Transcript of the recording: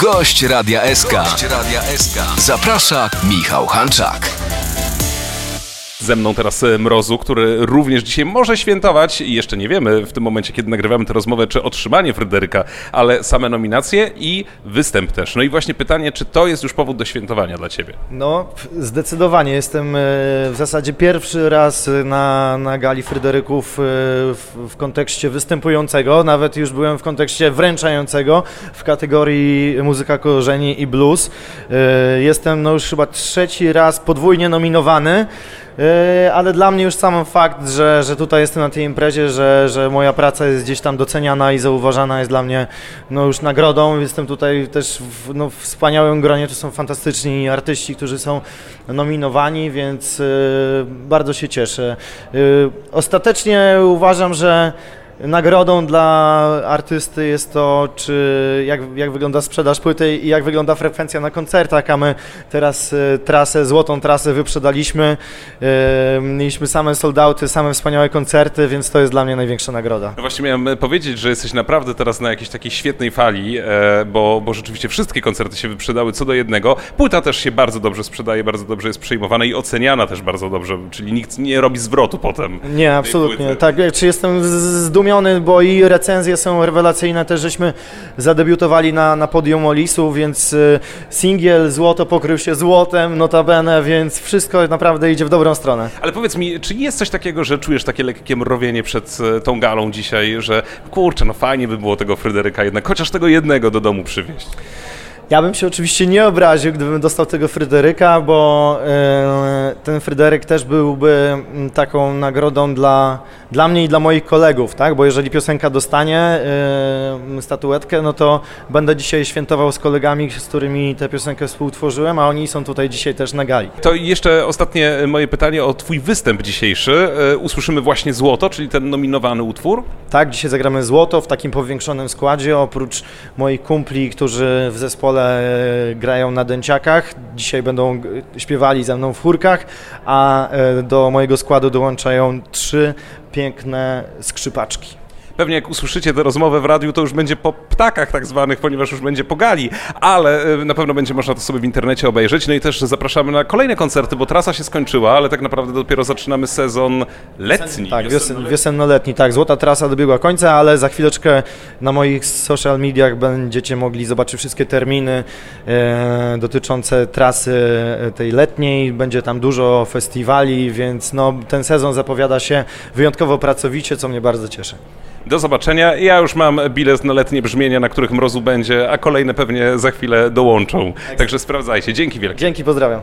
Gość Radia SK. Gość Radia SK. Zaprasza Michał Hanczak. Ze mną teraz e, Mrozu, który również dzisiaj może świętować i jeszcze nie wiemy w tym momencie, kiedy nagrywamy tę rozmowę, czy otrzymanie Fryderyka, ale same nominacje i występ też. No i właśnie pytanie, czy to jest już powód do świętowania dla Ciebie? No, zdecydowanie. Jestem e, w zasadzie pierwszy raz na, na gali Fryderyków e, w, w kontekście występującego, nawet już byłem w kontekście wręczającego w kategorii muzyka korzeni i blues. E, Jestem no już chyba trzeci raz podwójnie nominowany. E, Ale dla mnie już sam fakt, że, że tutaj jestem na tej imprezie, że, że moja praca jest gdzieś tam doceniana i zauważana jest dla mnie no już nagrodą. Jestem tutaj też w no, wspaniałym gronie, to są fantastyczni artyści, którzy są nominowani, więc e, bardzo się cieszę. E, Ostatecznie uważam, że Nagrodą dla artysty jest to, czy jak, jak wygląda sprzedaż płyty i jak wygląda frekwencja na koncertach, a my teraz e, trasę, złotą trasę wyprzedaliśmy. E, mieliśmy same soldauty, same wspaniałe koncerty, więc to jest dla mnie największa nagroda. No właśnie miałem e, powiedzieć, że jesteś naprawdę teraz na jakiejś takiej świetnej fali, bo, bo rzeczywiście wszystkie koncerty się wyprzedały co do jednego. Płyta też się bardzo dobrze sprzedaje, bardzo dobrze jest przyjmowana i oceniana też bardzo dobrze, czyli nikt nie robi zwrotu potem. Nie, absolutnie. Tak, czy jestem z- zdumiony, bo i recenzje są rewelacyjne, też żeśmy zadebiutowali na, na podium Olisu, więc y, singiel Złoto pokrył się złotem, notabene, więc wszystko naprawdę idzie w dobrą stronę. Ale powiedz mi, czy jest coś takiego, że czujesz takie lekkie mrowienie przed e, tą galą dzisiaj, że kurczę, no fajnie by było tego Fryderyka jednak, chociaż tego jednego do domu przywieźć. Ja bym się oczywiście nie obraził, gdybym dostał tego Fryderyka, bo e, ten Fryderyk też byłby mm, taką nagrodą dla, dla mnie i dla moich kolegów, tak? Bo jeżeli piosenka dostanie e, statuetkę, no to będę dzisiaj świętował z kolegami, z którymi tę piosenkę współtworzyłem, a oni są tutaj dzisiaj też na gali. To jeszcze ostatnie moje pytanie o twój występ dzisiejszy. E, Usłyszymy właśnie Złoto, czyli ten nominowany utwór. Tak, dzisiaj zagramy złoto w takim powiększonym składzie. Oprócz moich kumpli, którzy w zespole e, grają na dęciakach, dzisiaj będą śpiewali ze mną w chórkach, a e, do mojego składu dołączają trzy piękne skrzypaczki. Pewnie jak usłyszycie tę rozmowę w radiu, to już będzie po ptakach tak zwanych, ponieważ już będzie po gali, ale e, na pewno będzie można to sobie w internecie obejrzeć. No i też zapraszamy na kolejne koncerty, bo trasa się skończyła, ale tak naprawdę dopiero zaczynamy sezon letni. Tak, wiosen, wiosenno-letni. wiosenno-letni, tak. Złota trasa dobiegła końca, ale za chwileczkę na moich social mediach będziecie mogli zobaczyć wszystkie terminy e, dotyczące trasy e, tej letniej. Będzie tam dużo festiwali, więc no, ten sezon zapowiada się wyjątkowo pracowicie, co mnie bardzo cieszy. Do zobaczenia. Ja już mam bilet na letnie brzmienia, na których mrozu będzie, a kolejne pewnie za chwilę dołączą. Także sprawdzajcie. Dzięki wielkie. Dzięki, pozdrawiam.